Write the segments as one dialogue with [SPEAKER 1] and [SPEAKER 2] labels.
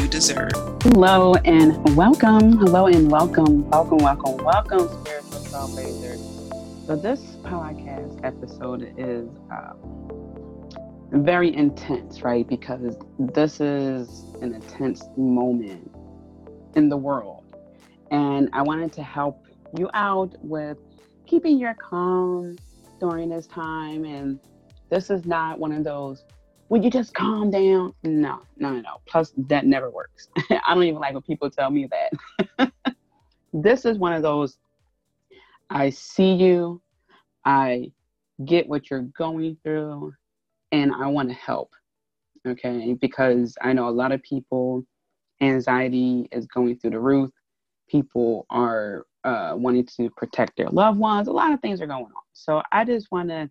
[SPEAKER 1] you deserve.
[SPEAKER 2] Hello and welcome. Hello and welcome. Welcome, welcome, welcome, spiritual trailblazers. So this podcast episode is uh, very intense, right? Because this is an intense moment in the world, and I wanted to help you out with keeping your calm during this time. And this is not one of those would you just calm down? No, no, no. Plus, that never works. I don't even like when people tell me that. this is one of those I see you, I get what you're going through, and I want to help. Okay, because I know a lot of people, anxiety is going through the roof. People are uh, wanting to protect their loved ones. A lot of things are going on. So I just want to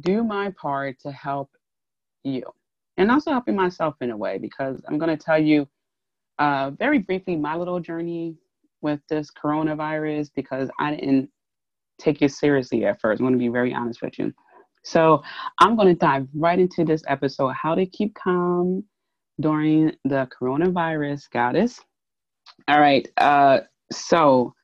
[SPEAKER 2] do my part to help you and also helping myself in a way because I'm going to tell you uh, very briefly my little journey with this coronavirus because I didn't take it seriously at first. I'm going to be very honest with you. So I'm going to dive right into this episode how to keep calm during the coronavirus goddess. All right. Uh, so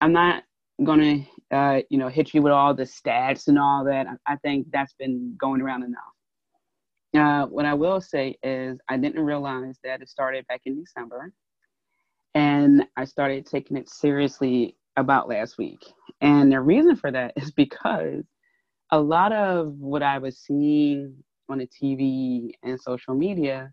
[SPEAKER 2] I'm not going to, uh, you know, hit you with all the stats and all that. I, I think that's been going around enough. Uh, what I will say is, I didn't realize that it started back in December, and I started taking it seriously about last week. And the reason for that is because a lot of what I was seeing on the TV and social media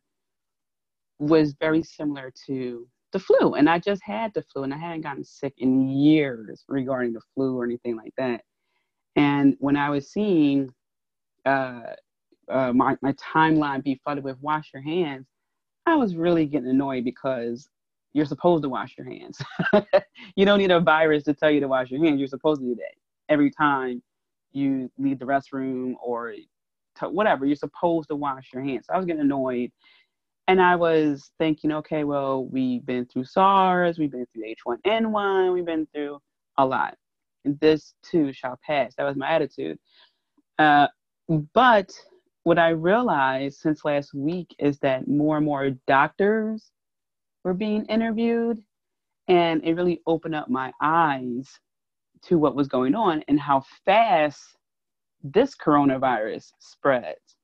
[SPEAKER 2] was very similar to the flu. And I just had the flu, and I hadn't gotten sick in years regarding the flu or anything like that. And when I was seeing uh, uh, my, my timeline be flooded with wash your hands, I was really getting annoyed because you're supposed to wash your hands. you don't need a virus to tell you to wash your hands. You're supposed to do that every time you leave the restroom or to, whatever. You're supposed to wash your hands. So I was getting annoyed. And I was thinking, okay, well, we've been through SARS, we've been through H1N1, we've been through a lot. And this too shall pass. That was my attitude. Uh, but what I realized since last week is that more and more doctors were being interviewed, and it really opened up my eyes to what was going on and how fast this coronavirus spreads.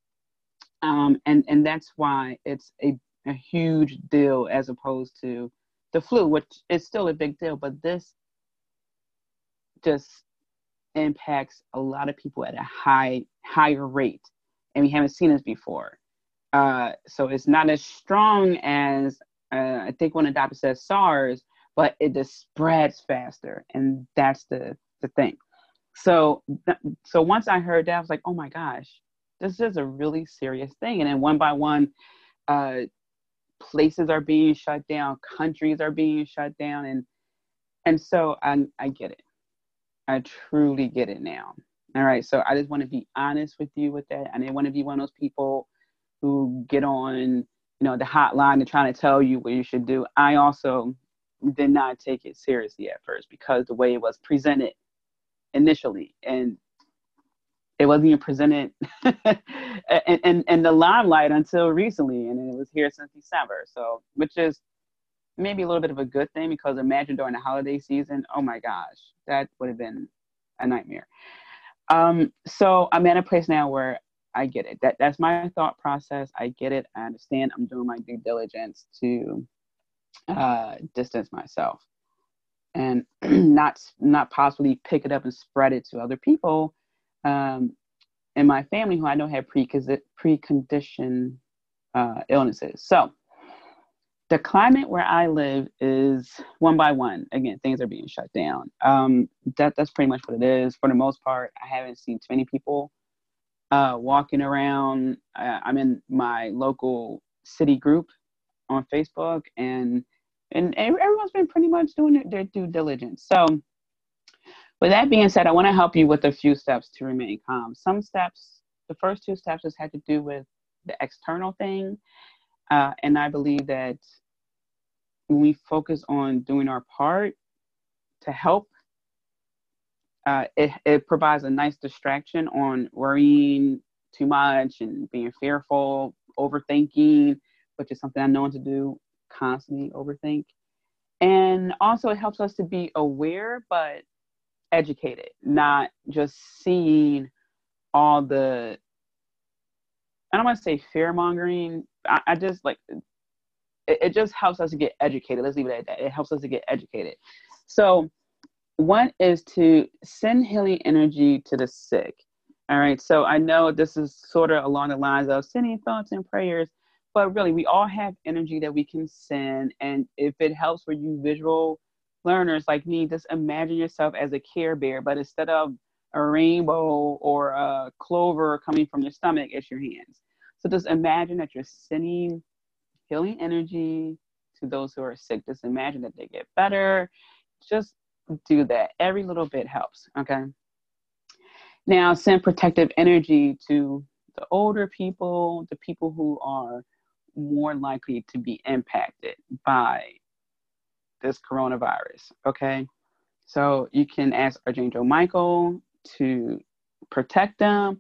[SPEAKER 2] Um, and, and that's why it's a, a huge deal as opposed to the flu, which is still a big deal, but this just impacts a lot of people at a high higher rate and we haven't seen this before. Uh, so it's not as strong as uh, I think when the doctor says SARS, but it just spreads faster, and that's the the thing. So th- so once I heard that, I was like, oh my gosh, this is a really serious thing. And then one by one, uh, places are being shut down, countries are being shut down, and and so I I get it. I truly get it now. All right. So I just want to be honest with you with that. I didn't want to be one of those people who get on, you know, the hotline and trying to tell you what you should do. I also did not take it seriously at first because the way it was presented initially and it wasn't even presented in, in, in the limelight until recently and it was here since december so which is maybe a little bit of a good thing because imagine during the holiday season oh my gosh that would have been a nightmare um, so I'm at a place now where I get it. That that's my thought process. I get it. I understand. I'm doing my due diligence to uh, distance myself, and not not possibly pick it up and spread it to other people um, in my family who I know have pre preconditioned uh, illnesses. So the climate where I live is one by one. Again, things are being shut down. Um, that that's pretty much what it is. For the most part, I haven't seen too many people uh, walking around. Uh, I'm in my local city group on Facebook, and and everyone's been pretty much doing their, their due diligence. So with that being said, I want to help you with a few steps to remain calm. Some steps, the first two steps just had to do with the external thing. Uh, and I believe that when we focus on doing our part to help, uh, it, it provides a nice distraction on worrying too much and being fearful, overthinking, which is something I'm known to do constantly overthink. And also, it helps us to be aware but educated, not just seeing all the, I don't want to say fear mongering. I, I, just like, it, it just helps us to get educated. Let's leave it at that. It helps us to get educated. So, one is to send healing energy to the sick. All right. So I know this is sort of along the lines of sending thoughts and prayers, but really we all have energy that we can send. And if it helps for you visual learners like me, just imagine yourself as a care bear, but instead of a rainbow or a clover coming from your stomach, it's your hands. So just imagine that you're sending healing energy to those who are sick. Just imagine that they get better. Just do that. Every little bit helps. Okay. Now send protective energy to the older people, the people who are more likely to be impacted by this coronavirus. Okay. So you can ask Archangel Michael to protect them,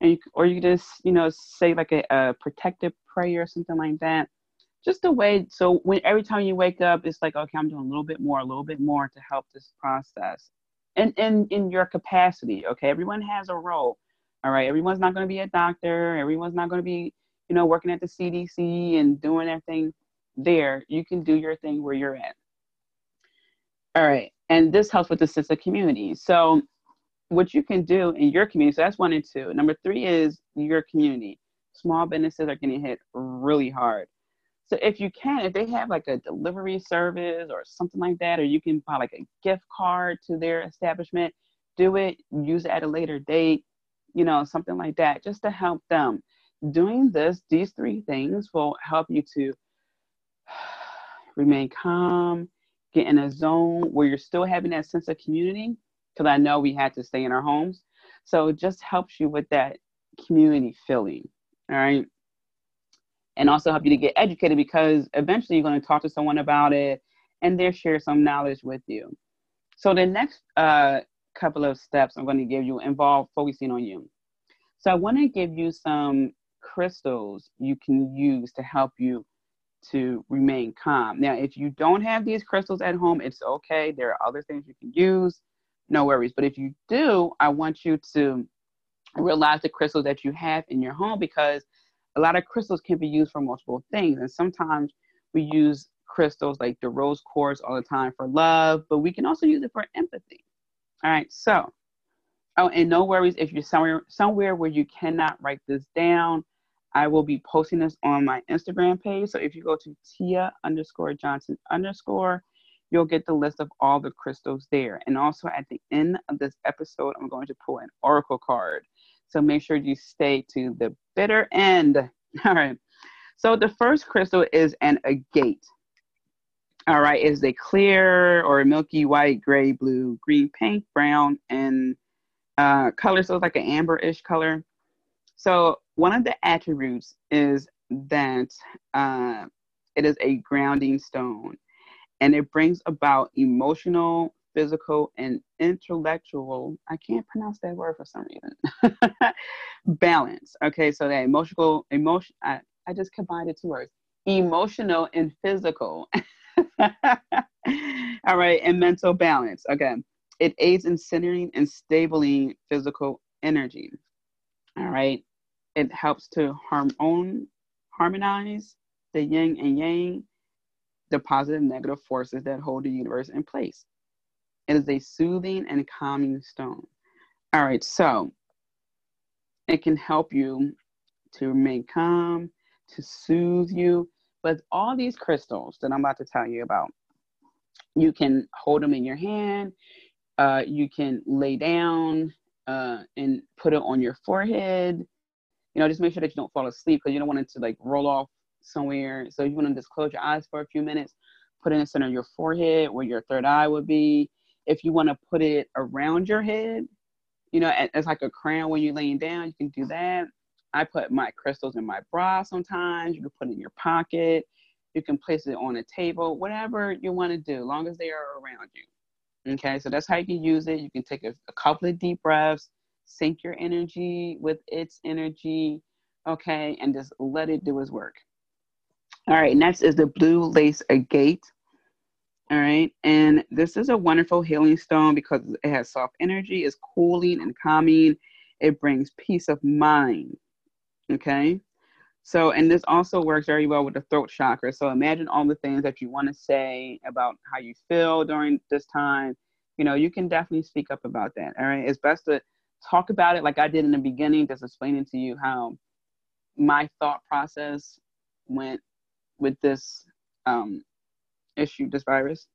[SPEAKER 2] and you, or you just, you know, say like a, a protective prayer or something like that. Just a way so when every time you wake up it's like okay i'm doing a little bit more a little bit more to help this process. And in in your capacity okay? Everyone has a role all right? Everyone's not going to be a doctor. Everyone's not going to be you know working at the cdc and doing everything there. You can do your thing where you're at. All right. And this helps with the sense of community. So what you can do in your community so that's one and two number three is your community small businesses are getting hit really hard so if you can, if they have like a delivery service or something like that, or you can buy like a gift card to their establishment, do it, use it at a later date, you know, something like that, just to help them. Doing this, these three things will help you to remain calm, get in a zone where you're still having that sense of community. Because I know we had to stay in our homes. So it just helps you with that community feeling. All right and also help you to get educated because eventually you're going to talk to someone about it and they'll share some knowledge with you. So the next uh, couple of steps I'm going to give you involve focusing on you. So I want to give you some crystals you can use to help you to remain calm. Now, if you don't have these crystals at home, it's okay. There are other things you can use. No worries. But if you do, I want you to realize the crystals that you have in your home because a lot of crystals can be used for multiple things. And sometimes we use crystals like the rose quartz all the time for love, but we can also use it for empathy. All right, so oh, and no worries if you're somewhere somewhere where you cannot write this down. I will be posting this on my Instagram page. So if you go to Tia underscore Johnson underscore, you'll get the list of all the crystals there. And also at the end of this episode, I'm going to pull an oracle card. So make sure you stay to the bitter end. All right. So the first crystal is an agate. All right, is a clear or milky white, gray, blue, green, pink, brown, and uh, color. So it's like an amber-ish color. So one of the attributes is that uh, it is a grounding stone, and it brings about emotional physical, and intellectual, I can't pronounce that word for some reason, balance. Okay, so that emotional, emotion, I, I just combined the two words, emotional and physical. All right, and mental balance. Okay, it aids in centering and stabilizing physical energy. All right, it helps to harmon- harmonize the yin and yang, the positive negative forces that hold the universe in place. It is a soothing and calming stone. All right, so it can help you to remain calm, to soothe you. But all these crystals that I'm about to tell you about, you can hold them in your hand. Uh, you can lay down uh, and put it on your forehead. You know, just make sure that you don't fall asleep because you don't want it to like roll off somewhere. So you want to just close your eyes for a few minutes, put it in the center of your forehead where your third eye would be, If you want to put it around your head, you know, it's like a crown when you're laying down, you can do that. I put my crystals in my bra sometimes. You can put it in your pocket. You can place it on a table, whatever you want to do, long as they are around you. Okay, so that's how you can use it. You can take a, a couple of deep breaths, sync your energy with its energy, okay, and just let it do its work. All right, next is the blue lace agate. All right, and this is a wonderful healing stone because it has soft energy, it's cooling and calming, it brings peace of mind. Okay, so and this also works very well with the throat chakra. So imagine all the things that you want to say about how you feel during this time. You know, you can definitely speak up about that. All right, it's best to talk about it like I did in the beginning, just explaining to you how my thought process went with this um, issue, this virus.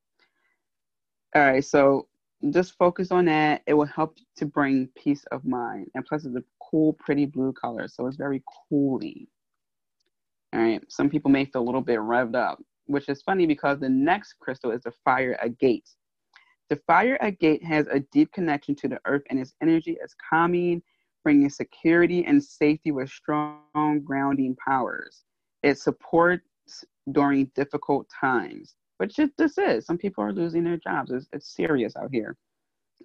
[SPEAKER 2] All right, so just focus on that. It will help to bring peace of mind. And plus, it's a cool, pretty blue color, so it's very cooling. All right, some people may feel a little bit revved up, which is funny because the next crystal is the fire agate. The fire agate has a deep connection to the earth, and its energy is calming, bringing security and safety with strong grounding powers. It supports during difficult times which this is. Some people are losing their jobs. It's, it's serious out here.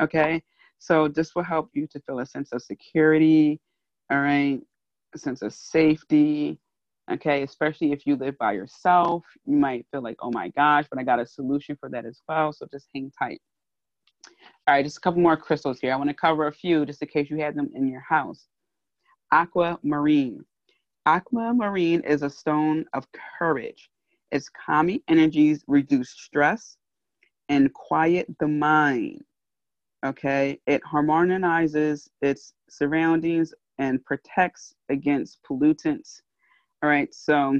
[SPEAKER 2] Okay. So this will help you to feel a sense of security, all right, a sense of safety. Okay, especially if you live by yourself, you might feel like, oh my gosh, but I got a solution for that as well. So just hang tight. All right, just a couple more crystals here. I want to cover a few just in case you had them in your house. Aquamarine. Aquamarine is a stone of courage. Its calming energies reduce stress and quiet the mind. Okay, it harmonizes its surroundings and protects against pollutants. All right, so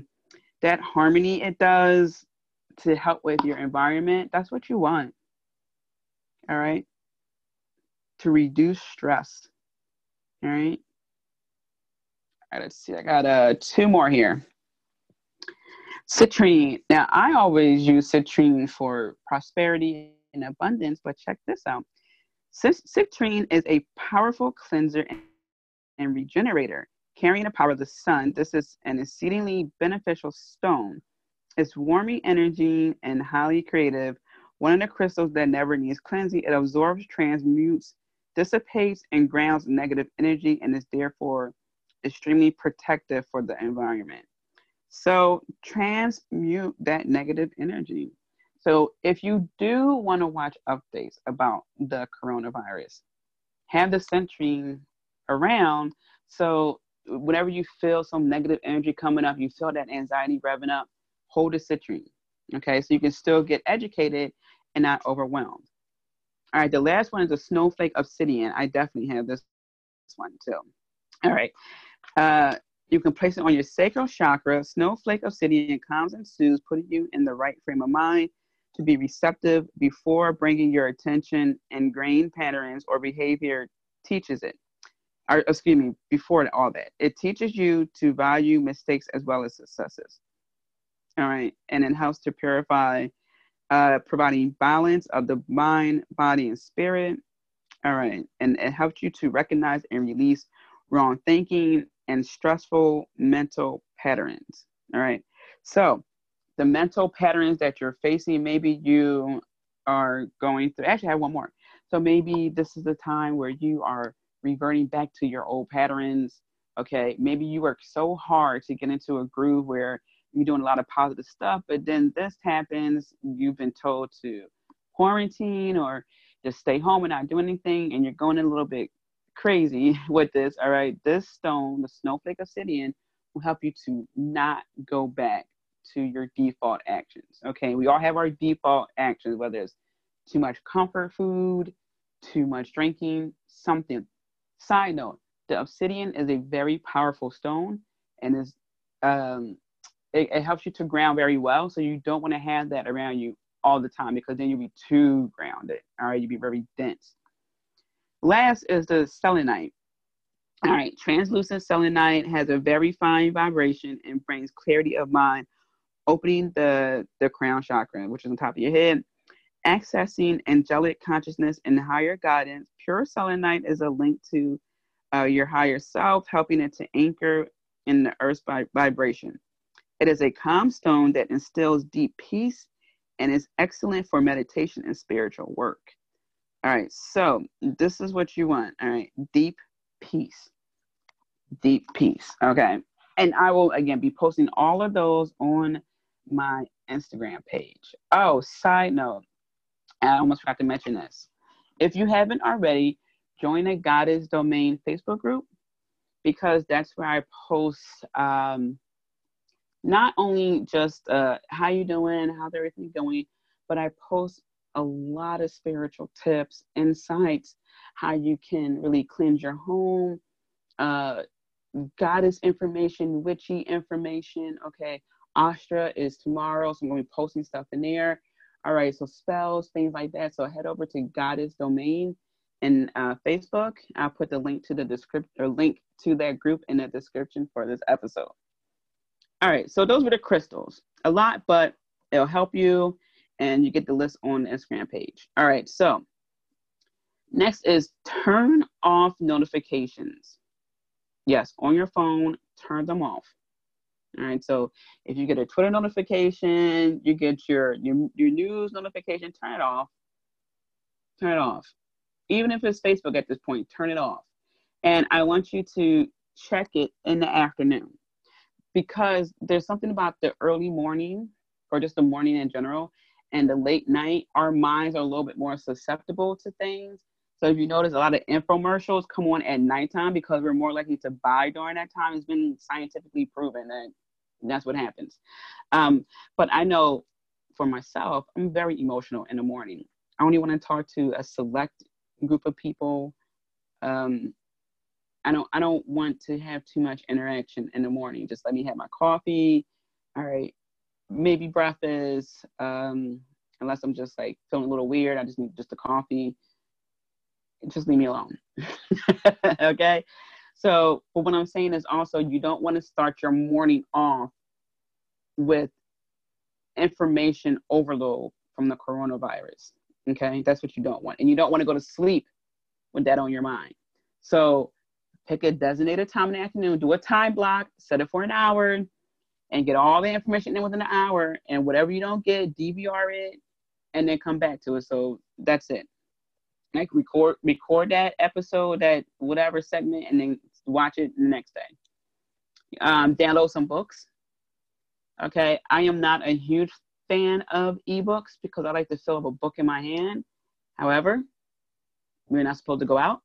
[SPEAKER 2] that harmony it does to help with your environment, that's what you want. All right, to reduce stress. All right. Let's see. I got uh, two more here. Citrine. Now, I always use citrine for prosperity and abundance, but check this out. Citrine is a powerful cleanser and regenerator, carrying the power of the sun. This is an exceedingly beneficial stone. It's warming energy and highly creative. One of the crystals that never needs cleansing. It absorbs, transmutes, dissipates, and grounds negative energy, and is therefore extremely protective for the environment. So transmute that negative energy. So if you do want to watch updates about the coronavirus, have the citrine around. So whenever you feel some negative energy coming up, you feel that anxiety revving up, hold the citrine. Okay, so you can still get educated and not overwhelmed. All right, the last one is a snowflake obsidian. I definitely have this one too. All right. Uh, you can place it on your sacral chakra. Snowflake obsidian calms and soothes, putting you in the right frame of mind to be receptive before bringing your attention ingrained patterns or behavior teaches it. Or, excuse me, before all that. It teaches you to value mistakes as well as successes. All right. And it helps to purify, uh, providing balance of the mind, body, and spirit. All right. And it helps you to recognize and release wrong thinking and stressful mental patterns. All right. So, the mental patterns that you're facing, maybe you are going through, actually, I have one more. So, maybe this is the time where you are reverting back to your old patterns. Okay. Maybe you work so hard to get into a groove where you're doing a lot of positive stuff, but then this happens, you've been told to quarantine or just stay home and not do anything, and you're going a little bit crazy with this, all right, this stone, the snowflake obsidian, will help you to not go back to your default actions. Okay, we all have our default actions, whether it's too much comfort food, too much drinking, something. Side note, the obsidian is a very powerful stone and is um it, it helps you to ground very well. So you don't want to have that around you all the time because then you'll be too grounded. All right, you'll be very dense. Last is the selenite. All right, translucent selenite has a very fine vibration and brings clarity of mind, opening the, the crown chakra, which is on top of your head. accessing angelic consciousness and higher guidance. Pure selenite is a link to uh, your higher self, helping it to anchor in the earth's vibration. It is a calm stone that instills deep peace and is excellent for meditation and spiritual work. All right, so this is what you want. All right, deep peace. Deep peace. Okay. And I will again be posting all of those on my Instagram page. Oh, side note, I almost forgot to mention this. If you haven't already, join a Goddess Domain Facebook group because that's where I post um, not only just uh, how you doing, how's everything going, but I post a lot of spiritual tips, insights, how you can really cleanse your home, uh, goddess information, witchy information. Okay, Ostara is tomorrow, so I'm going to be posting stuff in there. All right, so spells, things like that. So head over to Goddess Domain in uh, Facebook. I'll put the link to the description or link to that group in the description for this episode. All right, so those were the crystals. A lot, but it'll help you, and you get the list on the Instagram page. All right, so next is turn off notifications. Yes, on your phone, turn them off. All right. So if you get a Twitter notification, you get your your, your news notification, turn it off. Turn it off. Even if it's Facebook at this point, turn it off. And I want you to check it in the afternoon because there's something about the early morning or just the morning in general and the late night, our minds are a little bit more susceptible to things. So if you notice, a lot of infomercials come on at nighttime because we're more likely to buy during that time. It's been scientifically proven that that's what happens. Um, but I know for myself, I'm very emotional in the morning. I only want to talk to a select group of people. Um, I don't I don't want to have too much interaction in the morning. Just let me have my coffee. All right, maybe breakfast. Um, unless I'm just like feeling a little weird, I just need just a coffee. Just leave me alone. okay. So, but what I'm saying is also you don't want to start your morning off with information overload from the coronavirus. Okay, that's what you don't want. And you don't want to go to sleep with that on your mind. So, pick a designated time in the afternoon, do a time block, set it for an hour, and get all the information in within an hour. And whatever you don't get, DVR it and then come back to it. So, that's it like record record that episode, that whatever segment, and then watch it the next day. Um, download some books. Okay, I am not a huge fan of ebooks because I like to feel of a book in my hand. However, we're not supposed to go out,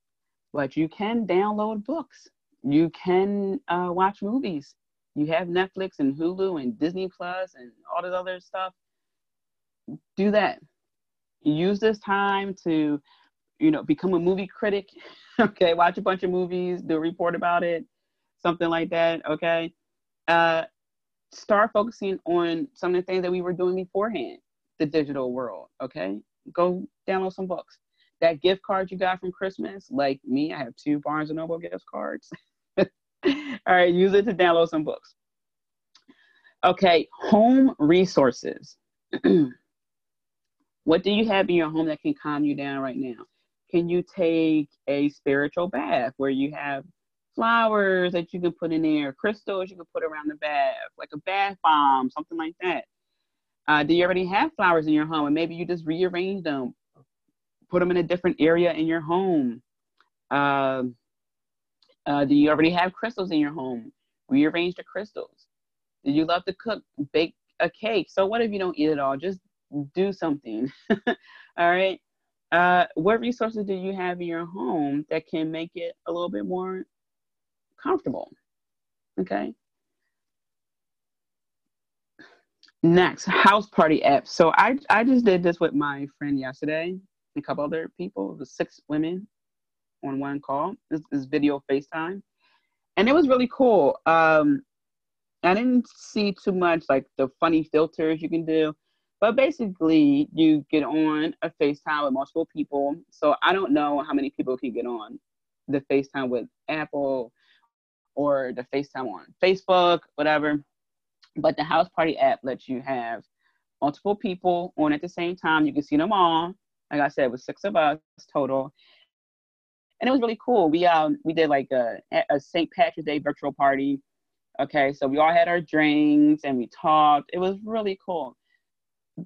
[SPEAKER 2] but you can download books. You can uh, watch movies. You have Netflix and Hulu and Disney Plus and all this other stuff. Do that. Use this time to you know, become a movie critic. okay, watch a bunch of movies, do a report about it, something like that. Okay, uh, start focusing on some of the things that we were doing beforehand, the digital world. Okay, go download some books. That gift card you got from Christmas, like me, I have two Barnes and Noble gift cards. All right, use it to download some books. Okay, home resources. what do you have in your home that can calm you down right now? can you take a spiritual bath where you have flowers that you can put in there, crystals you can put around the bath, like a bath bomb, something like that? Uh, do you already have flowers in your home and maybe you just rearrange them, put them in a different area in your home? Uh, uh, do you already have crystals in your home? Rearrange the crystals. Do you love to cook? Bake a cake. So what if you don't eat it all? Just do something. all right. Uh, what resources do you have in your home that can make it a little bit more comfortable? Okay. Next, house party apps. So I I just did this with my friend yesterday, a couple other people. Was six women on one call. This is video FaceTime, and it was really cool. Um, I didn't see too much like the funny filters you can do. But basically, you get on a FaceTime with multiple people. So I don't know how many people can get on the FaceTime with Apple or the FaceTime on Facebook, whatever. But the house party app lets you have multiple people on at the same time. You can see them all. Like I said, it was six of us total. And it was really cool. We um we did like a, a St. Patrick's Day virtual party. Okay, so we all had our drinks and we talked. It was really cool.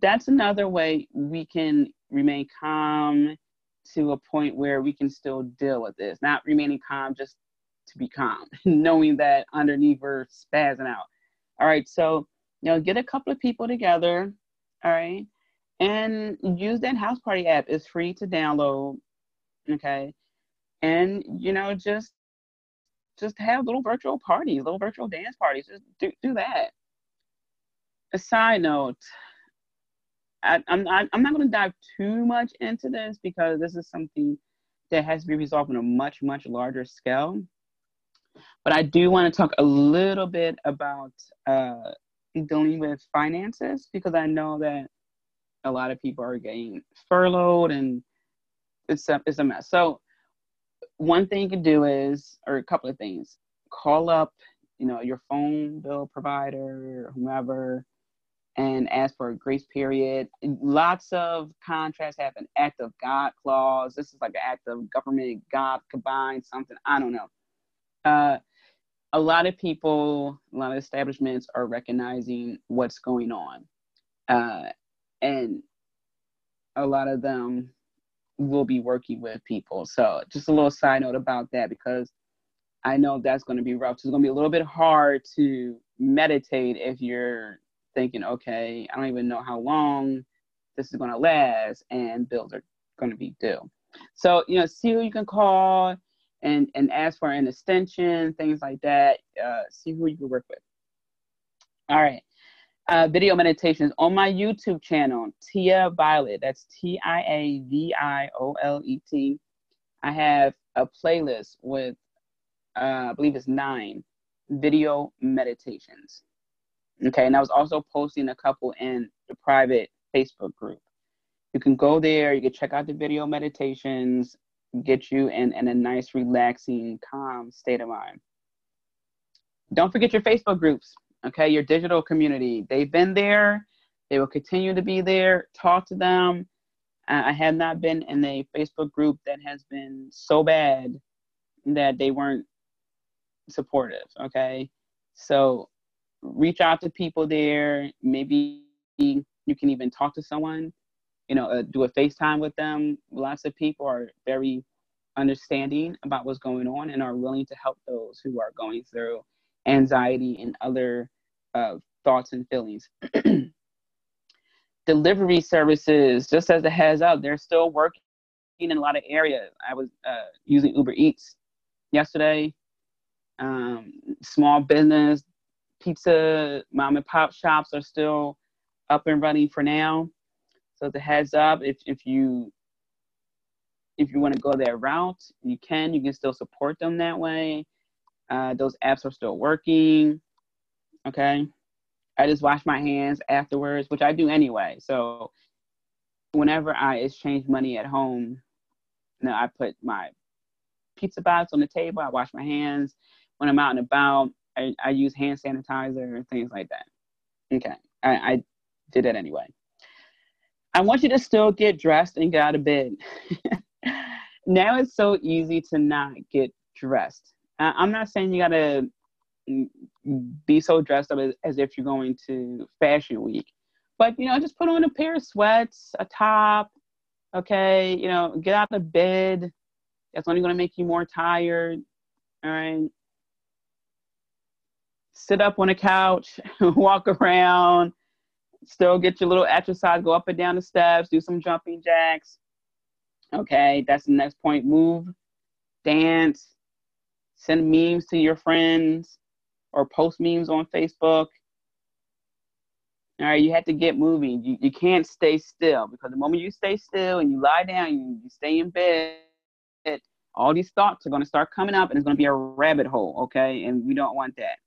[SPEAKER 2] That's another way we can remain calm to a point where we can still deal with this, not remaining calm just to be calm, knowing that underneath we're spazzing out. All right, so you know, get a couple of people together, all right, and use that house party app. It's free to download, okay, and you know, just just have little virtual parties, little virtual dance parties. Just do do that. A side note, I, I'm not, I'm not going to dive too much into this because this is something that has to be resolved on a much much larger scale. But I do want to talk a little bit about uh, dealing with finances because I know that a lot of people are getting furloughed and it's a, it's a mess. So one thing you can do is, or a couple of things, call up, you know, your phone bill provider, whomever, and ask for a grace period. Lots of contracts have an act of God clause. This is like an act of government God combined something. I don't know. Uh, a lot of people, a lot of establishments are recognizing what's going on. Uh, and a lot of them will be working with people. So just a little side note about that because I know that's going to be rough. It's going to be a little bit hard to meditate if you're thinking, okay, I don't even know how long this is going to last, and bills are going to be due. So, you know, see who you can call and, and ask for an extension, things like that. Uh, see who you can work with. All right. Uh, video meditations on my YouTube channel, Tia Violet. That's T I A V I O L E T. I have a playlist with, uh, I believe it's nine video meditations. Okay, and I was also posting a couple in the private Facebook group. You can go there, you can check out the video meditations, get you in, in a nice, relaxing, calm state of mind. Don't forget your Facebook groups, okay, your digital community. They've been there, they will continue to be there. Talk to them. I have not been in a Facebook group that has been so bad that they weren't supportive, okay? So reach out to people there. Maybe you can even talk to someone, you know, uh, do a FaceTime with them. Lots of people are very understanding about what's going on and are willing to help those who are going through anxiety and other uh, thoughts and feelings. Delivery services, just as a heads up, they're still working in a lot of areas. I was uh, using Uber Eats yesterday. Um, small business pizza mom and pop shops are still up and running for now. So the heads up, if if you if you want to go that route, you can. You can still support them that way. Uh, those apps are still working. Okay. I just wash my hands afterwards, which I do anyway. So whenever I exchange money at home, you know, I put my pizza box on the table. I wash my hands. When I'm out and about, I, I use hand sanitizer and things like that. Okay, I, I did that anyway. I want you to still get dressed and get out of bed. now it's so easy to not get dressed. I'm not saying you gotta be so dressed up as, as, if you're going to fashion week, but you know, just put on a pair of sweats, a top, okay, you know, get out of bed. That's only gonna make you more tired. All right sit up on a couch, walk around, still get your little exercise, go up and down the steps, do some jumping jacks. Okay, that's the next point. Move, dance, send memes to your friends or post memes on Facebook. All right, you have to get moving. You, you can't stay still because the moment you stay still and you lie down, you, you stay in bed, all these thoughts are going to start coming up and it's going to be a rabbit hole, okay? And we don't want that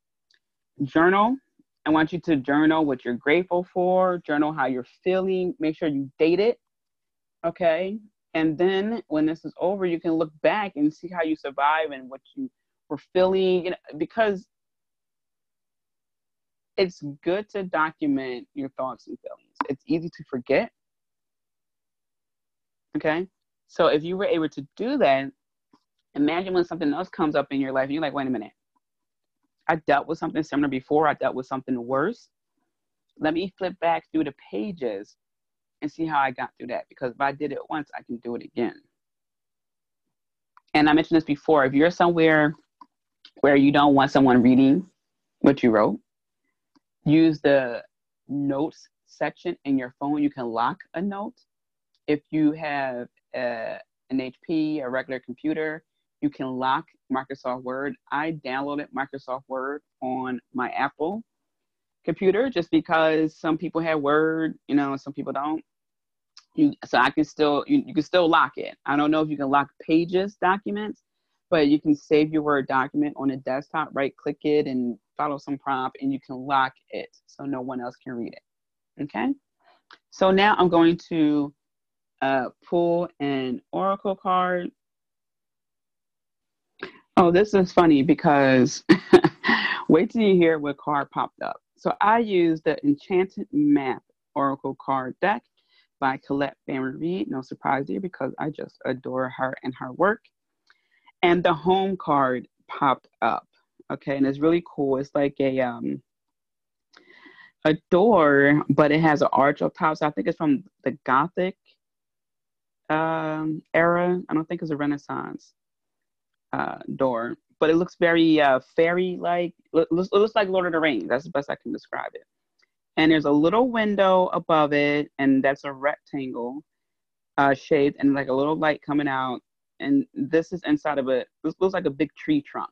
[SPEAKER 2] journal. I want you to journal what you're grateful for, journal how you're feeling, make sure you date it. Okay. And then when this is over, you can look back and see how you survive and what you were feeling, you know, because it's good to document your thoughts and feelings. it's easy to forget. Okay. So if you were able to do that, imagine when something else comes up in your life and you're like, wait a minute. I dealt with something similar before. I dealt with something worse. Let me flip back through the pages and see how I got through that. Because if I did it once, I can do it again. And I mentioned this before. If you're somewhere where you don't want someone reading what you wrote, use the notes section in your phone. You can lock a note. If you have a, an HP, a regular computer, you can lock Microsoft Word. I downloaded Microsoft Word on my Apple computer just because some people have Word, you know, some people don't. You, so I can still you, you can still lock it. I don't know if you can lock pages documents, but you can save your Word document on a desktop, right click it and follow some prompt and you can lock it so no one else can read it. Okay. So now I'm going to uh, pull an Oracle card. Oh, this is funny because wait till you hear what card popped up. So I used the Enchanted Map Oracle card deck by Colette Baron Reid. No surprise here because I just adore her and her work. And the home card popped up. Okay, and it's really cool. It's like a um a door, but it has an arch up top. So I think it's from the Gothic um, era. I don't think it's a Renaissance uh, door, but it looks very uh, fairy-like. It looks, it looks like Lord of the Rings. That's the best I can describe it. And there's a little window above it, and that's a rectangle uh, shaped, and like a little light coming out. And this is inside of a. This looks like a big tree trunk.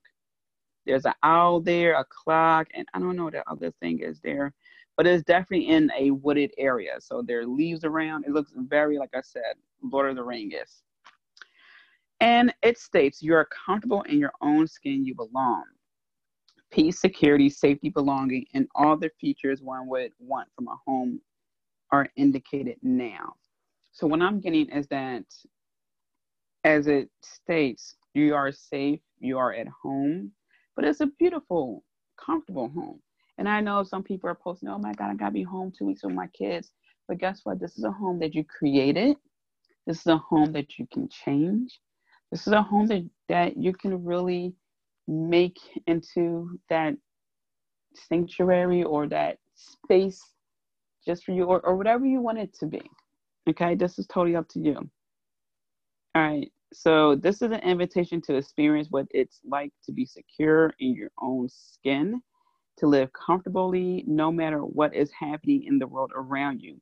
[SPEAKER 2] There's an owl there, a clock, and I don't know what the other thing is there but it's definitely in a wooded area. So there are leaves around. It looks very, like I said, Lord of the Rings. And it states you are comfortable in your own skin, you belong. Peace, security, safety, belonging, and all the features one would want from a home are indicated now. So what I'm getting is that as it states, you are safe, you are at home, but it's a beautiful, comfortable home. And I know some people are posting, oh my God, I gotta be home two weeks with my kids. But guess what? This is a home that you created. This is a home that you can change. This is a home that, that you can really make into that sanctuary or that space just for you or, or whatever you want it to be. Okay, this is totally up to you. All right, so this is an invitation to experience what it's like to be secure in your own skin to live comfortably no matter what is happening in the world around you.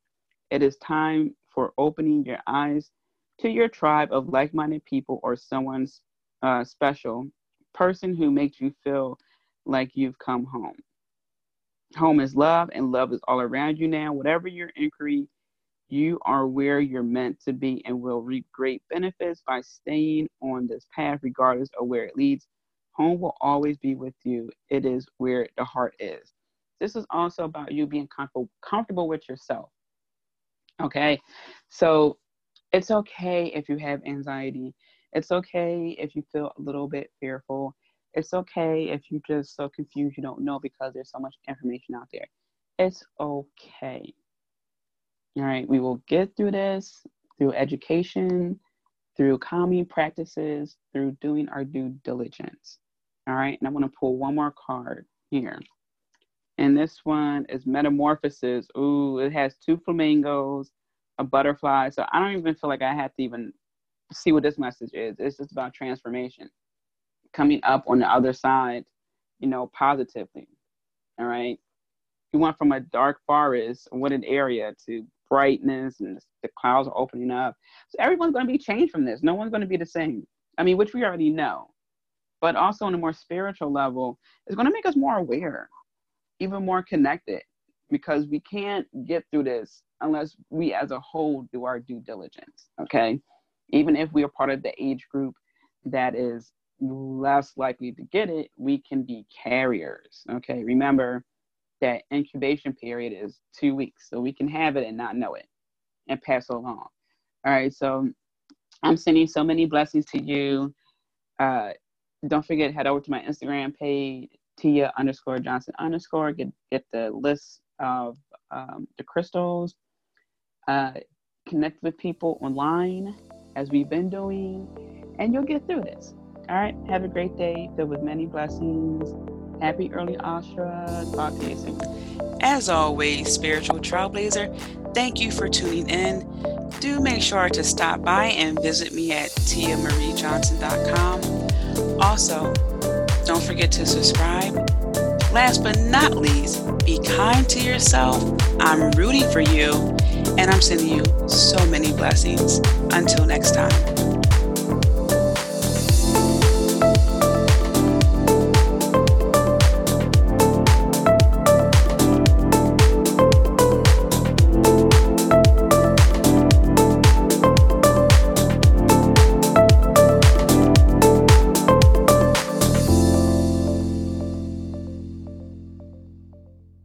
[SPEAKER 2] It is time for opening your eyes to your tribe of like minded people or someone's uh, special person who makes you feel like you've come home. Home is love, and love is all around you now. Whatever your inquiry, you are where you're meant to be and will reap great benefits by staying on this path, regardless of where it leads. Home will always be with you. It is where the heart is. This is also about you being comfortable, comfortable with yourself. Okay. So it's okay if you have anxiety. It's okay if you feel a little bit fearful. It's okay if you're just so confused you don't know because there's so much information out there. It's okay. All right. We will get through this through education, through calming practices, through doing our due diligence. All right, and I'm gonna pull one more card here. And this one is Metamorphosis. Ooh, it has two flamingos, a butterfly. So I don't even feel like I have to even see what this message is. It's just about transformation. Coming up on the other side, you know, positively. All right. You went from a dark forest, wooded area to brightness and the clouds are opening up. So everyone's going to be changed from this. No one's going to be the same. I mean, which we already know but also on a more spiritual level, it's going to make us more aware, even more connected, because we can't get through this unless we as a whole do our due diligence. Okay. Even if we are part of the age group that is less likely to get it, we can be carriers. Okay. Remember that incubation period is two weeks, so we can have it and not know it and pass along. All right. So I'm sending so many blessings to you. Uh, don't forget, head over to my Instagram page, Tia underscore Johnson underscore. Get get the list of um, the crystals Uh, connect with people online as we've been doing, and you'll get through this. All right. Have a great day filled with many blessings. Happy early Ostara. Soon.
[SPEAKER 1] As always, spiritual trailblazer, thank you for tuning in. Do make sure to stop by and visit me at tiamariejohnson.com. Also, don't forget to subscribe. Last but not least, be kind to yourself. I'm rooting for you, and I'm sending you so many blessings. Until next time.